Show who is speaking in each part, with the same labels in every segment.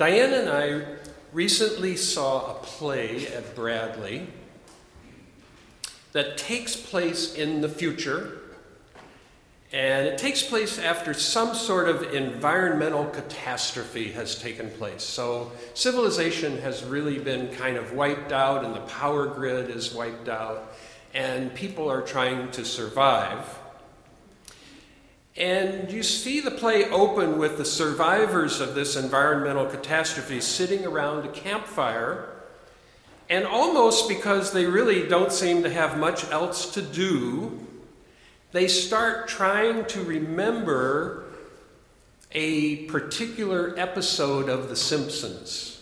Speaker 1: Diane and I recently saw a play at Bradley that takes place in the future. And it takes place after some sort of environmental catastrophe has taken place. So civilization has really been kind of wiped out, and the power grid is wiped out, and people are trying to survive. And you see the play open with the survivors of this environmental catastrophe sitting around a campfire. And almost because they really don't seem to have much else to do, they start trying to remember a particular episode of The Simpsons.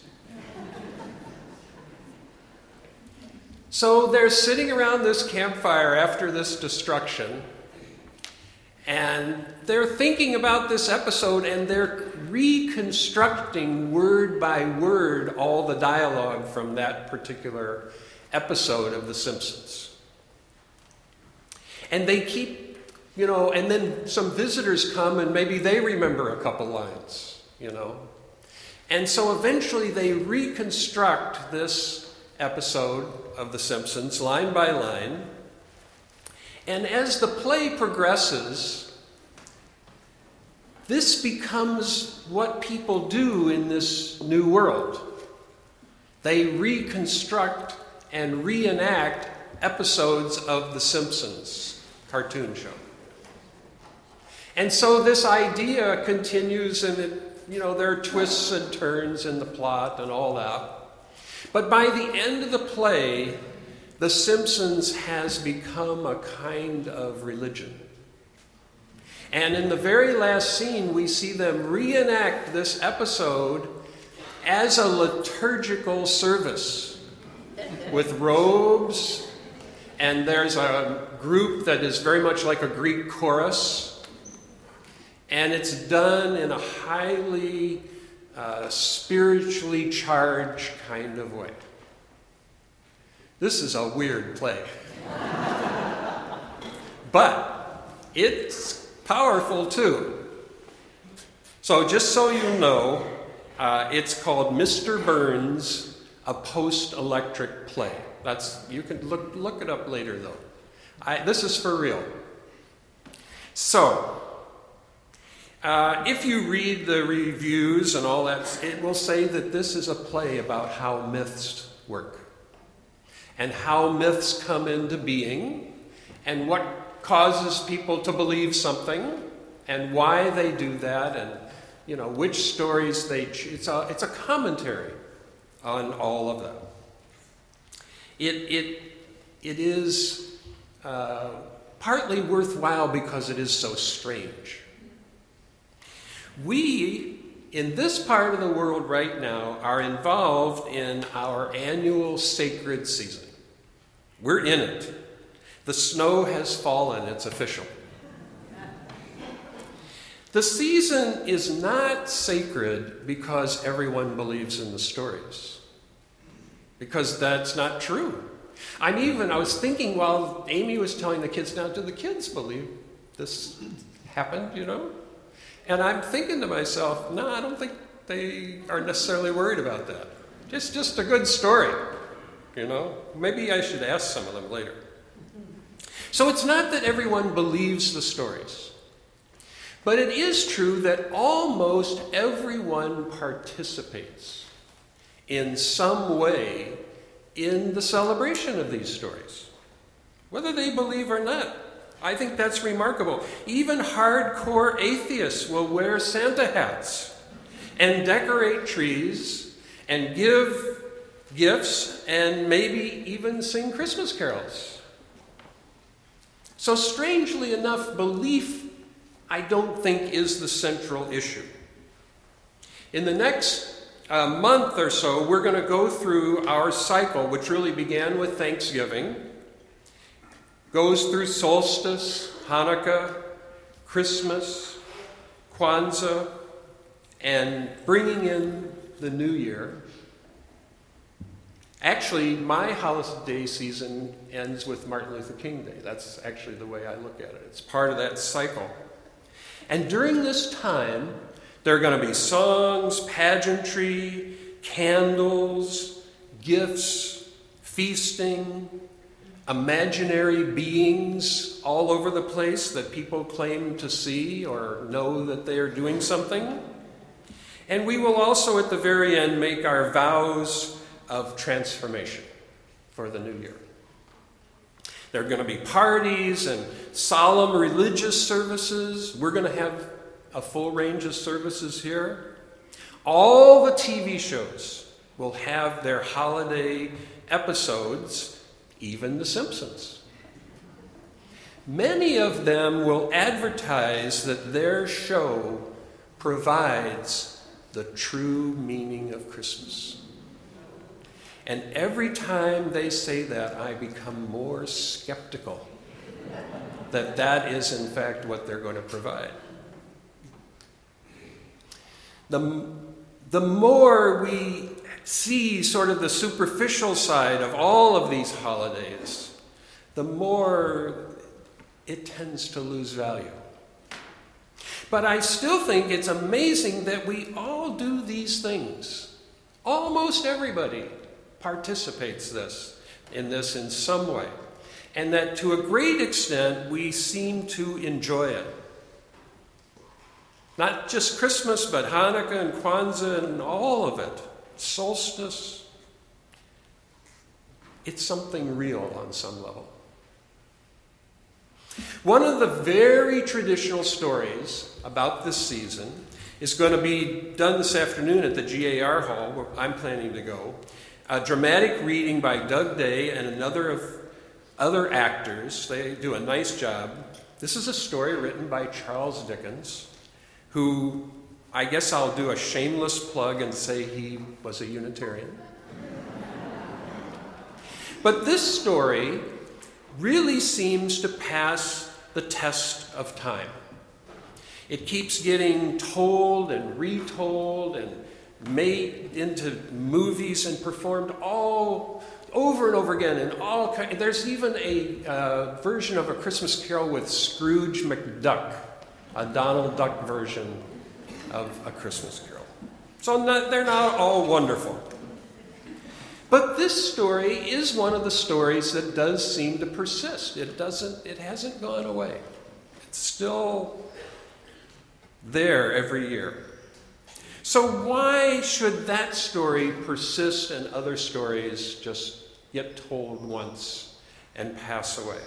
Speaker 1: so they're sitting around this campfire after this destruction. And they're thinking about this episode and they're reconstructing word by word all the dialogue from that particular episode of The Simpsons. And they keep, you know, and then some visitors come and maybe they remember a couple lines, you know. And so eventually they reconstruct this episode of The Simpsons line by line. And as the play progresses, this becomes what people do in this new world. They reconstruct and reenact episodes of The Simpsons cartoon show. And so this idea continues, and it, you know, there are twists and turns in the plot and all that. But by the end of the play, the Simpsons has become a kind of religion. And in the very last scene, we see them reenact this episode as a liturgical service with robes, and there's a group that is very much like a Greek chorus, and it's done in a highly uh, spiritually charged kind of way. This is a weird play. but it's powerful too. So, just so you know, uh, it's called Mr. Burns, a post electric play. That's, you can look, look it up later though. I, this is for real. So, uh, if you read the reviews and all that, it will say that this is a play about how myths work and how myths come into being and what causes people to believe something and why they do that and you know which stories they choose. It's a, it's a commentary on all of them. It, it, it is uh, partly worthwhile because it is so strange. We, in this part of the world right now, are involved in our annual sacred season. We're in it. The snow has fallen, it's official. The season is not sacred because everyone believes in the stories, because that's not true. I'm even, I was thinking while Amy was telling the kids, now, do the kids believe this happened, you know? And I'm thinking to myself, no, I don't think they are necessarily worried about that. Just, just a good story. You know, maybe I should ask some of them later. So it's not that everyone believes the stories, but it is true that almost everyone participates in some way in the celebration of these stories, whether they believe or not. I think that's remarkable. Even hardcore atheists will wear Santa hats and decorate trees and give gifts, and maybe even sing Christmas carols. So, strangely enough, belief, I don't think, is the central issue. In the next uh, month or so, we're going to go through our cycle, which really began with Thanksgiving, goes through solstice, Hanukkah, Christmas, Kwanzaa, and bringing in the new year. Actually, my holiday season ends with Martin Luther King Day. That's actually the way I look at it. It's part of that cycle. And during this time, There are going to be songs, pageantry, candles, gifts, feasting, imaginary beings all over the place that people claim to see or know that they are doing something. And we will also, at the very end, make our vows of transformation for the new year. There are going to be parties and solemn religious services. We're going to have a full range of services here. All the TV shows will have their holiday episodes, even The Simpsons. Many of them will advertise that their show provides the true meaning of Christmas. And every time they say that, I become more skeptical that that is, in fact, what they're going to provide. The, the more we see sort of the superficial side of all of these holidays, the more it tends to lose value. But I still think it's amazing that we all do these things. Almost everybody participates this in this in some way. And that to a great extent we seem to enjoy it. Not just Christmas, but Hanukkah and Kwanzaa and all of it. Solstice. It's something real on some level. One of the very traditional stories about this season is going to be done this afternoon at the GAR Hall, where I'm planning to go. A dramatic reading by Doug Day and another of other actors. They do a nice job. This is a story written by Charles Dickens who I guess I'll do a shameless plug and say he was a Unitarian. but this story really seems to pass the test of time. It keeps getting told and retold and made into movies and performed all over and over again in all there's even a uh, version of a christmas carol with scrooge mcduck a Donald Duck version of A Christmas Carol. So not, they're not all wonderful. But this story is one of the stories that does seem to persist. It doesn't, it hasn't gone away. It's still there every year. So why should that story persist and other stories just get told once and pass away?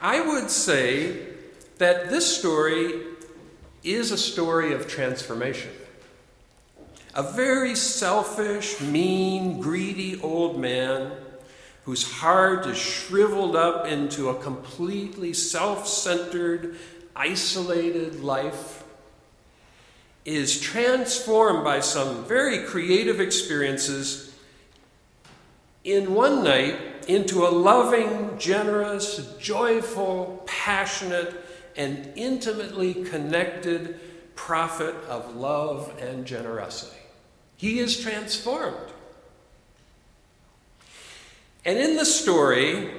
Speaker 1: I would say that this story is a story of transformation. A very selfish, mean, greedy old man whose heart is shriveled up into a completely self centered, isolated life is transformed by some very creative experiences in one night into a loving, generous, joyful, passionate, and intimately connected prophet of love and generosity. He is transformed. And in the story,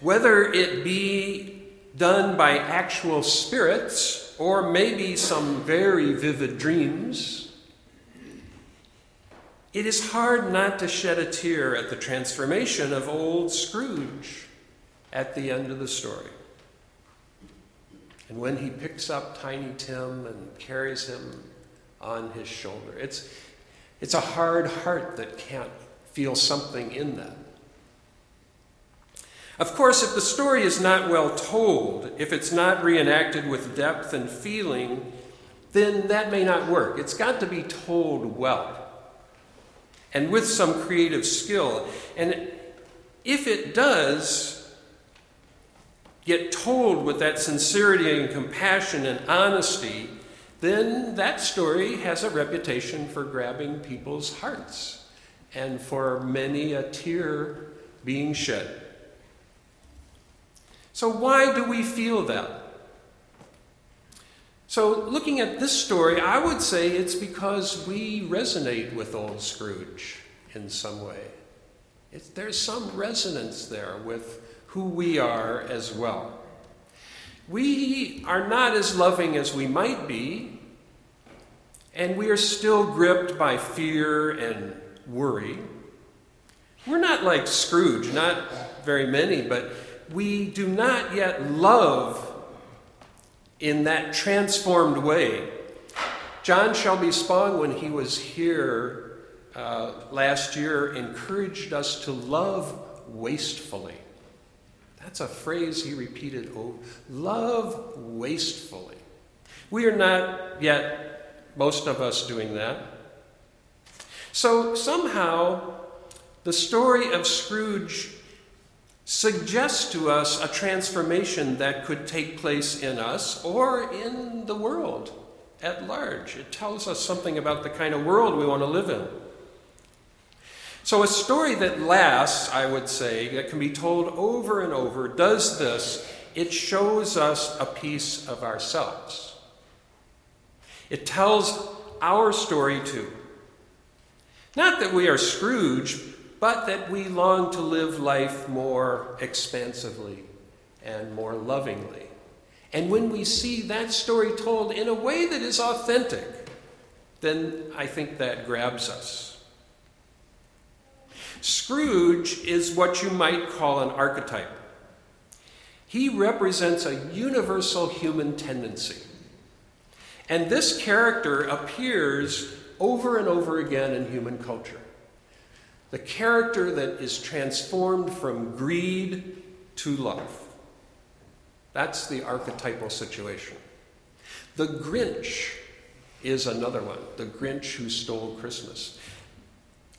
Speaker 1: whether it be done by actual spirits or maybe some very vivid dreams, it is hard not to shed a tear at the transformation of old Scrooge at the end of the story. And when he picks up Tiny Tim and carries him on his shoulder, it's, it's a hard heart that can't feel something in that. Of course, if the story is not well told, if it's not reenacted with depth and feeling, then that may not work. It's got to be told well and with some creative skill. And if it does, get told with that sincerity and compassion and honesty, then that story has a reputation for grabbing people's hearts and for many a tear being shed. So, why do we feel that? So, looking at this story, I would say it's because we resonate with old Scrooge in some way. It's, there's some resonance there with who we are as well. We are not as loving as we might be, and we are still gripped by fear and worry. We're not like Scrooge, not very many, but we do not yet love in that transformed way. John Shelby Spong, when he was here uh, last year, encouraged us to love wastefully. That's a phrase he repeated over. Love wastefully. We are not yet, most of us, doing that. So somehow, the story of Scrooge suggests to us a transformation that could take place in us or in the world at large. It tells us something about the kind of world we want to live in. So, a story that lasts, I would say, that can be told over and over, does this. It shows us a piece of ourselves. It tells our story too. Not that we are Scrooge, but that we long to live life more expansively and more lovingly. And when we see that story told in a way that is authentic, then I think that grabs us. Scrooge is what you might call an archetype. He represents a universal human tendency. And this character appears over and over again in human culture the character that is transformed from greed to love. That's the archetypal situation. The Grinch is another one, the Grinch who stole Christmas.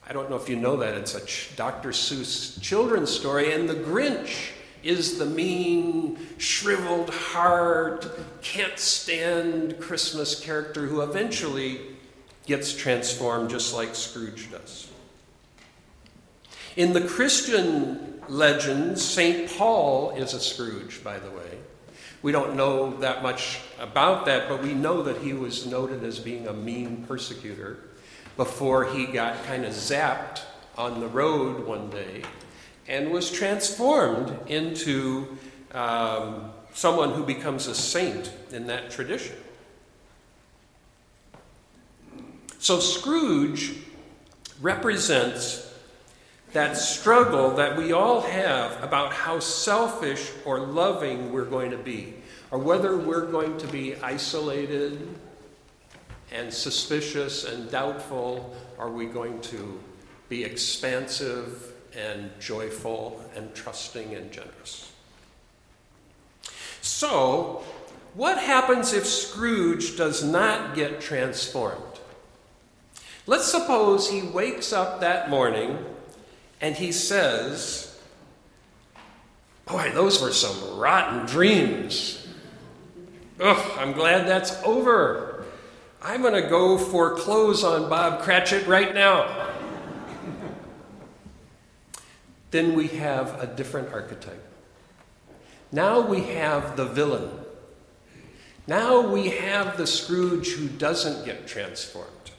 Speaker 1: I don't know if you know that. It's a Dr. Seuss children's story, and the Grinch is the mean, shriveled heart, can't stand Christmas character who eventually gets transformed just like Scrooge does. In the Christian legends, St. Paul is a Scrooge, by the way. We don't know that much about that, but we know that he was noted as being a mean persecutor before he got kind of zapped on the road one day and was transformed into um, someone who becomes a saint in that tradition. So Scrooge represents that struggle that we all have about how selfish or loving we're going to be, or whether we're going to be isolated and suspicious and doubtful, are we going to be expansive and joyful and trusting and generous? So, what happens if Scrooge does not get transformed? Let's suppose he wakes up that morning and he says, Boy, those were some rotten dreams. Ugh, I'm glad that's over. I'm going to go foreclose on Bob Cratchit right now. then we have a different archetype. Now we have the villain. Now we have the Scrooge who doesn't get transformed.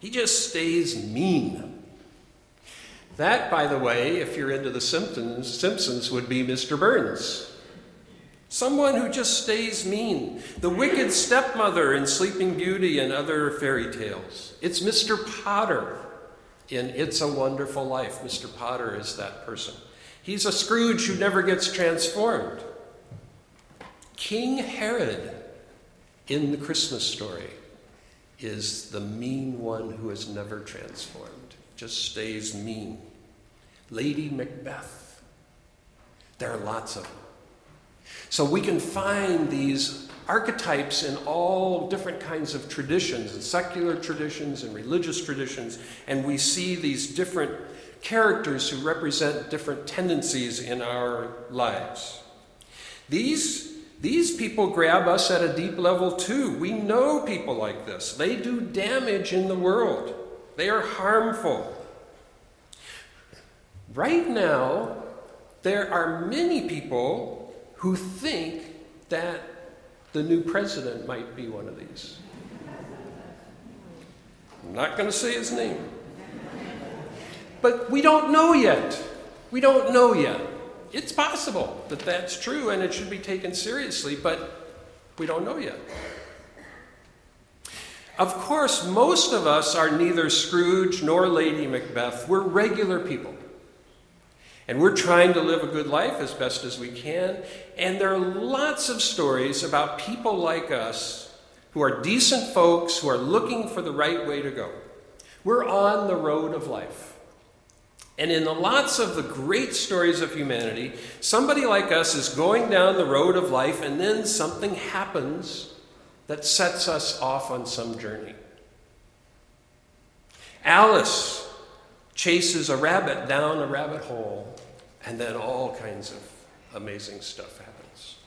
Speaker 1: He just stays mean. That, by the way, if you're into the Simpsons, Simpsons would be Mr. Burns. Someone who just stays mean. The wicked stepmother in Sleeping Beauty and other fairy tales. It's Mr. Potter in It's a Wonderful Life. Mr. Potter is that person. He's a Scrooge who never gets transformed. King Herod in the Christmas story is the mean one who is never transformed, just stays mean. Lady Macbeth. There are lots of them. So we can find these archetypes in all different kinds of traditions, and secular traditions and religious traditions, and we see these different characters who represent different tendencies in our lives. These, these people grab us at a deep level too. We know people like this. They do damage in the world, they are harmful. Right now, there are many people who think that the new president might be one of these. I'm not going to say his name. But we don't know yet. We don't know yet. it's possible that that's true and it should be taken seriously, but we don't know yet. Of course, most of us are neither Scrooge nor Lady Macbeth. We're regular people. And we're trying to live a good life as best as we can. And there are lots of stories about people like us who are decent folks who are looking for the right way to go. We're on the road of life. And in the lots of the great stories of humanity, somebody like us is going down the road of life, and then something happens that sets us off on some journey. Alice chases a rabbit down a rabbit hole, and then all kinds of amazing stuff happens.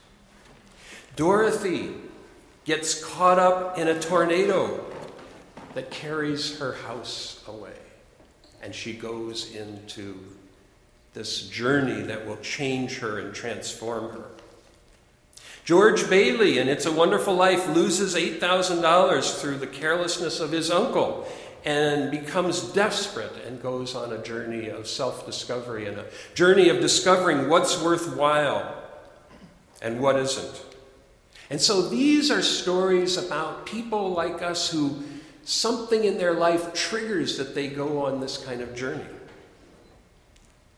Speaker 1: Dorothy gets caught up in a tornado that carries her house away, and she goes into this journey that will change her and transform her. George Bailey in It's a Wonderful Life loses $8,000 through the carelessness of his uncle and becomes desperate and goes on a journey of self discovery and a journey of discovering what's worthwhile and what isn't. And so these are stories about people like us who something in their life triggers that they go on this kind of journey.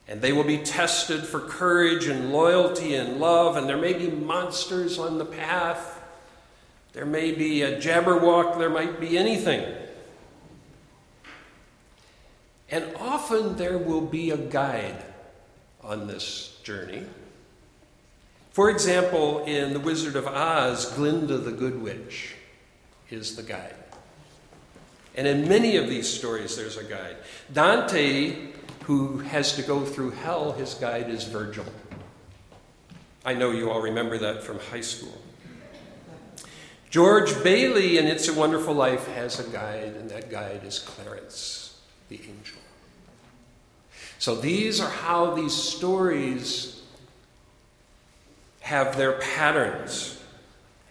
Speaker 1: And they will be tested for courage and loyalty and love, and there may be monsters on the path. There may be a jabberwock, there might be anything. And often there will be a guide on this journey. For example, in The Wizard of Oz, Glinda the Good Witch is the guide. And in many of these stories, there's a guide. Dante who has to go through hell, his guide is Virgil. I know you all remember that from high school. George Bailey in It's a Wonderful Life has a guide, and that guide is Clarence, the angel. So these are how these stories have their patterns.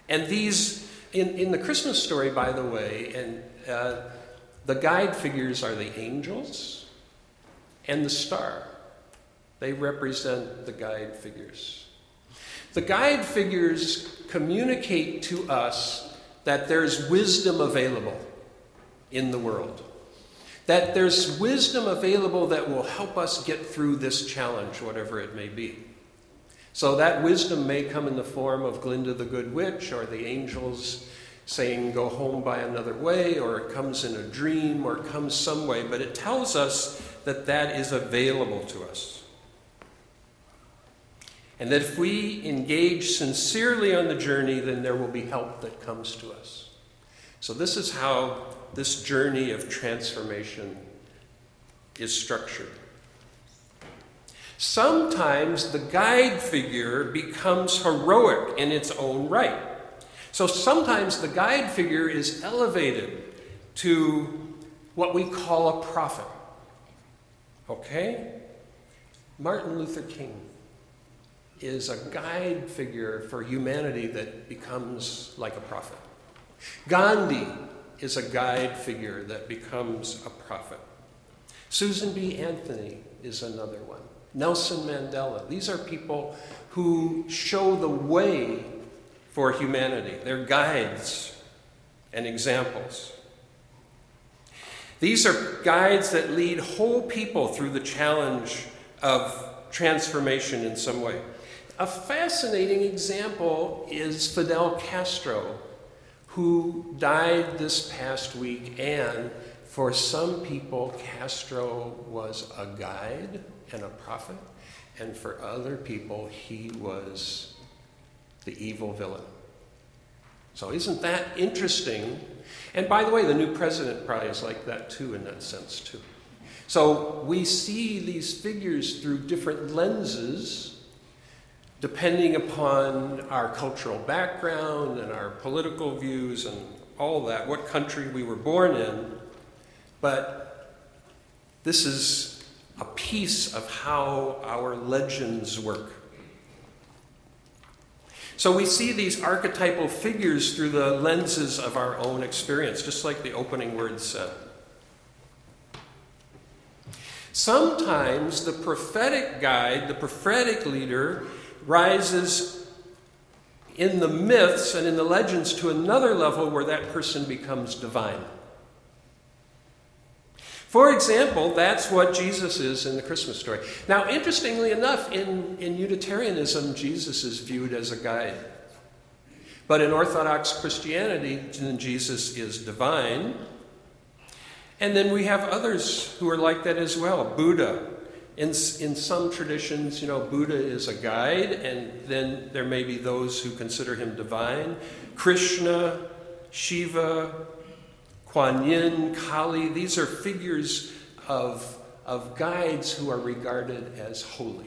Speaker 1: And these, in, in the Christmas story, by the way, and uh, the guide figures are the angels and the star. They represent the guide figures. The guide figures communicate to us that there's wisdom available in the world. That there's wisdom available that will help us get through this challenge, whatever it may be. So that wisdom may come in the form of Glinda the Good Witch or the angels saying, Go home by another way, or it comes in a dream, or it comes some way, but it tells us that that is available to us. And that if we engage sincerely on the journey, then there will be help that comes to us. So, this is how this journey of transformation is structured. Sometimes the guide figure becomes heroic in its own right. So sometimes the guide figure is elevated to what we call a prophet. Okay? Martin Luther King is a guide figure for humanity that becomes like a prophet. Gandhi is a guide figure that becomes a prophet. Susan B. Anthony is another one. Nelson Mandela. These are people who show the way for humanity. They're guides and examples. These are guides that lead whole people through the challenge of transformation in some way. A fascinating example is Fidel Castro, who died this past week, and for some people, Castro was a guide and a prophet, and for other people, he was the evil villain. So, isn't that interesting? And by the way, the new president probably is like that too, in that sense, too. So, we see these figures through different lenses depending upon our cultural background and our political views and all that, what country we were born in. But this is a piece of how our legends work. So we see these archetypal figures through the lenses of our own experience, just like the opening words said. Sometimes the prophetic guide, the prophetic leader, rises in the myths and in the legends to another level where that person becomes divine. For example, that's what Jesus is in the Christmas story. Now, interestingly enough, in, in Unitarianism, Jesus is viewed as a guide. But in Orthodox Christianity, Jesus is divine. And then we have others who are like that as well. Buddha. In, in some traditions, you know, Buddha is a guide, and then there may be those who consider him divine. Krishna, Shiva, Kuan Yin, Kali, these are figures of, of guides who are regarded as holy.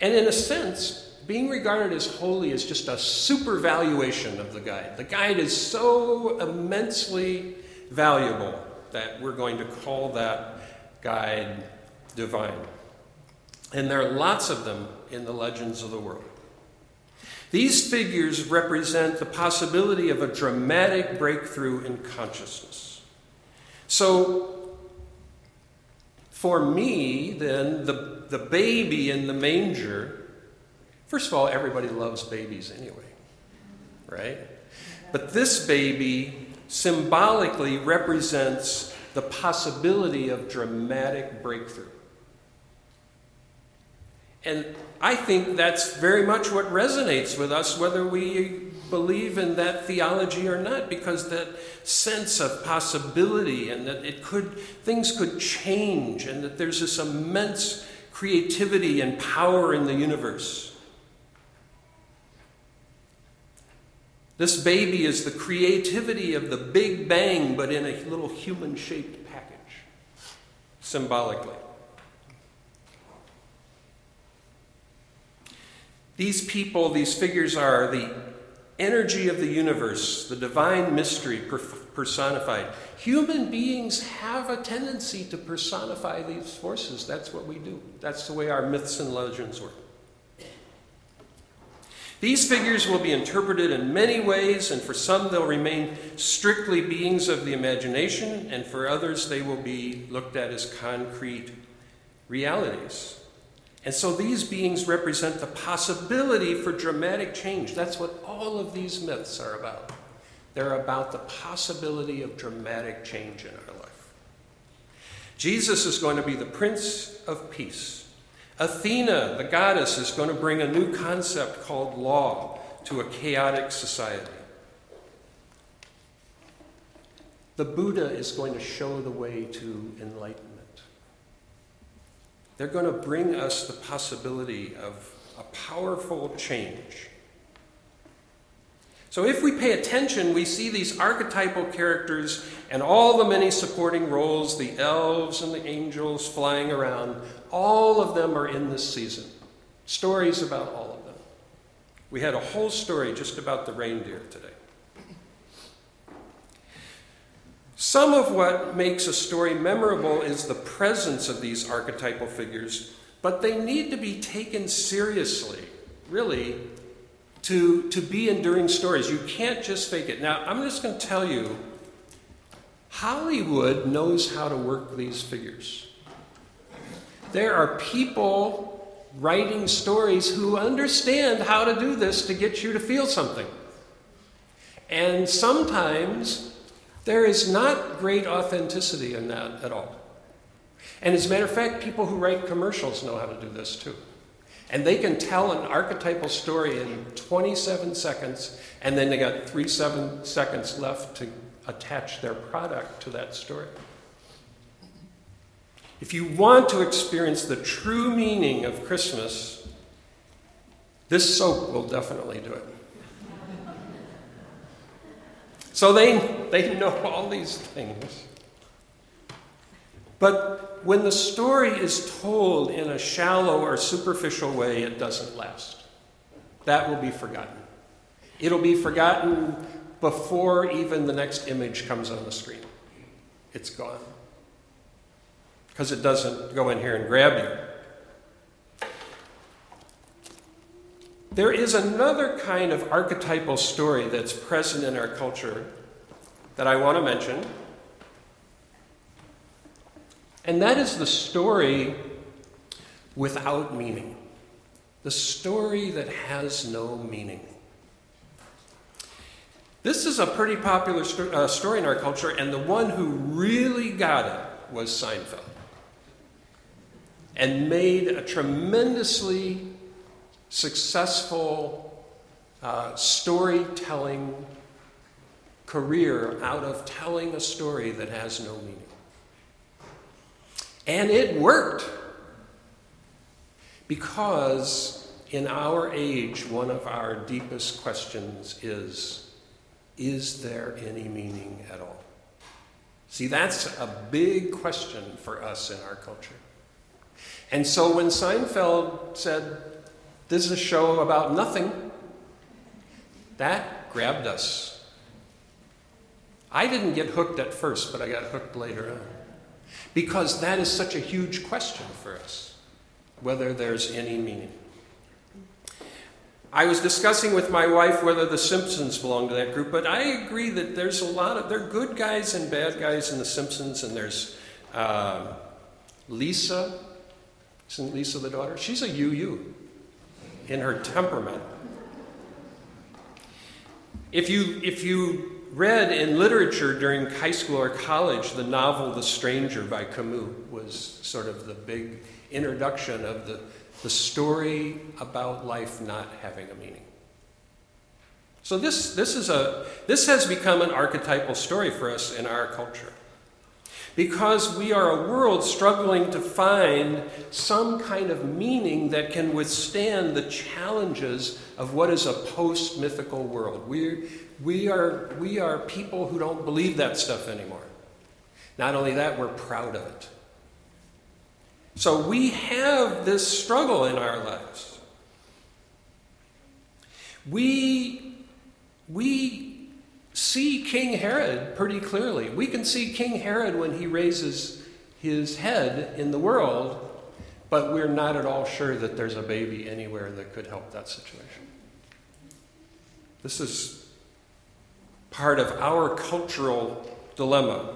Speaker 1: And in a sense, being regarded as holy is just a supervaluation of the guide. The guide is so immensely valuable that we're going to call that guide divine. And there are lots of them in the legends of the world. These figures represent the possibility of a dramatic breakthrough in consciousness. So, for me, then, the, the baby in the manger, first of all, everybody loves babies anyway, right? But this baby symbolically represents the possibility of dramatic breakthrough. And I think that's very much what resonates with us, whether we believe in that theology or not, because that sense of possibility and that it could things could change and that there's this immense creativity and power in the universe. This baby is the creativity of the Big Bang, but in a little human shaped package, symbolically. These people, these figures are the energy of the universe, the divine mystery personified. Human beings have a tendency to personify these forces. That's what we do, that's the way our myths and legends work. These figures will be interpreted in many ways, and for some they'll remain strictly beings of the imagination, and for others they will be looked at as concrete realities. And so these beings represent the possibility for dramatic change. That's what all of these myths are about. They're about the possibility of dramatic change in our life. Jesus is going to be the Prince of Peace. Athena, the goddess, is going to bring a new concept called law to a chaotic society. The Buddha is going to show the way to enlightenment. They're going to bring us the possibility of a powerful change. So, if we pay attention, we see these archetypal characters and all the many supporting roles the elves and the angels flying around. All of them are in this season. Stories about all of them. We had a whole story just about the reindeer today. Some of what makes a story memorable is the presence of these archetypal figures, but they need to be taken seriously, really, to, to be enduring stories. You can't just fake it. Now, I'm just going to tell you Hollywood knows how to work these figures. There are people writing stories who understand how to do this to get you to feel something. And sometimes there is not great authenticity in that at all. And as a matter of fact, people who write commercials know how to do this too. And they can tell an archetypal story in 27 seconds, and then they got three seven seconds left to attach their product to that story. If you want to experience the true meaning of Christmas, this soap will definitely do it. So they, they know all these things. But when the story is told in a shallow or superficial way, it doesn't last. That will be forgotten. It'll be forgotten before even the next image comes on the screen. It's gone. Because it doesn't go in here and grab you. There is another kind of archetypal story that's present in our culture that I want to mention. And that is the story without meaning, the story that has no meaning. This is a pretty popular uh, story in our culture, and the one who really got it was Seinfeld. And made a tremendously successful uh, storytelling career out of telling a story that has no meaning. And it worked. Because in our age, one of our deepest questions is is there any meaning at all? See, that's a big question for us in our culture. And so when Seinfeld said, This is a show about nothing, that grabbed us. I didn't get hooked at first, but I got hooked later on. Because that is such a huge question for us, whether there's any meaning. I was discussing with my wife whether the Simpsons belong to that group, but I agree that there's a lot of, there are good guys and bad guys in the Simpsons, and there's uh, Lisa. Isn't Lisa the daughter? She's a UU in her temperament. If you, if you read in literature during high school or college the novel The Stranger by Camus was sort of the big introduction of the the story about life not having a meaning. So this, this, is a, this has become an archetypal story for us in our culture. Because we are a world struggling to find some kind of meaning that can withstand the challenges of what is a post mythical world. We, we, are, we are people who don't believe that stuff anymore. Not only that, we're proud of it. So we have this struggle in our lives. We, we see King Herod pretty clearly. We can see King Herod when he raises his head in the world, but we're not at all sure that there's a baby anywhere that could help that situation. This is part of our cultural dilemma.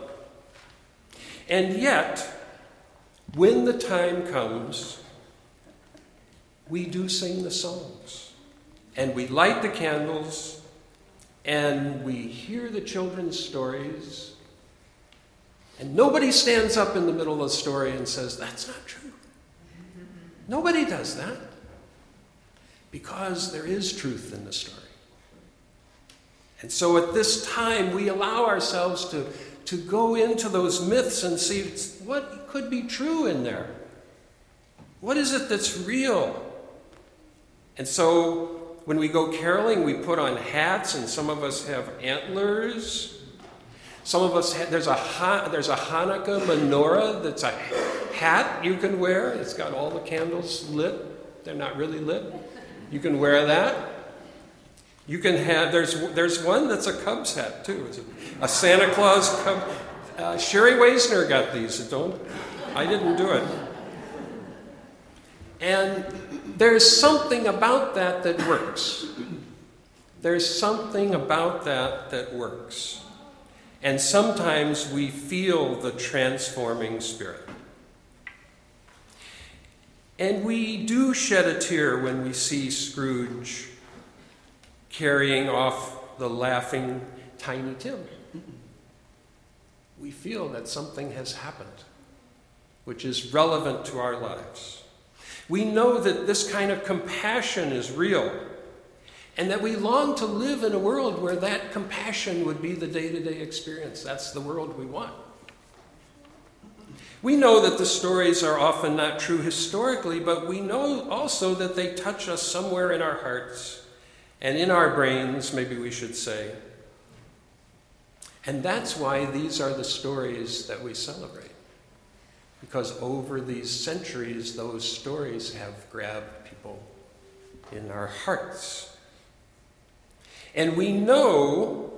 Speaker 1: And yet, when the time comes, we do sing the songs. And we light the candles, and we hear the children's stories. And nobody stands up in the middle of the story and says, That's not true. Nobody does that. Because there is truth in the story. And so at this time, we allow ourselves to to go into those myths and see what could be true in there. What is it that's real? And so when we go caroling, we put on hats, and some of us have antlers. Some of us, have, there's, a, there's a Hanukkah menorah that's a hat you can wear. It's got all the candles lit. They're not really lit. You can wear that. You can have, there's, there's one that's a Cubs hat too. It's a, a Santa Claus Cub. Uh, Sherry Weisner got these. Don't, I didn't do it. And there's something about that that works. There's something about that that works. And sometimes we feel the transforming spirit. And we do shed a tear when we see Scrooge carrying off the laughing Tiny Tim. We feel that something has happened which is relevant to our lives. We know that this kind of compassion is real and that we long to live in a world where that compassion would be the day to day experience. That's the world we want. We know that the stories are often not true historically, but we know also that they touch us somewhere in our hearts and in our brains, maybe we should say. And that's why these are the stories that we celebrate. Because over these centuries, those stories have grabbed people in our hearts. And we know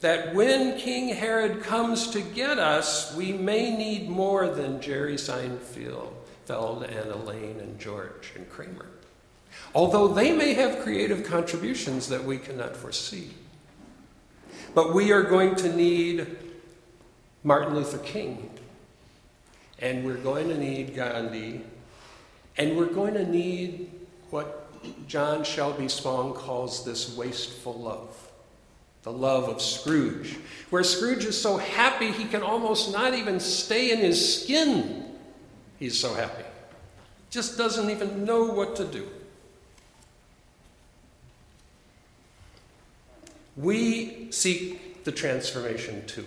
Speaker 1: that when King Herod comes to get us, we may need more than Jerry Seinfeld and Elaine and George and Kramer although they may have creative contributions that we cannot foresee. But we are going to need Martin Luther King and we're going to need Gandhi, and we're going to need what John Shelby Spong calls this wasteful love the love of Scrooge, where Scrooge is so happy he can almost not even stay in his skin. He's so happy. Just doesn't even know what to do. We seek the transformation too.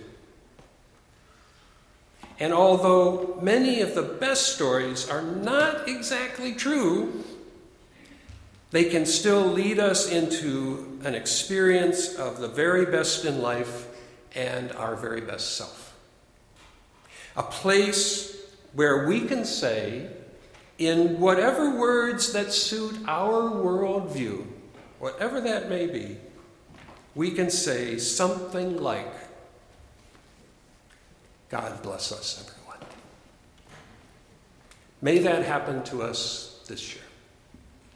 Speaker 1: And although many of the best stories are not exactly true, they can still lead us into an experience of the very best in life and our very best self. A place where we can say, in whatever words that suit our worldview, whatever that may be, we can say something like, God bless us, everyone. May that happen to us this year.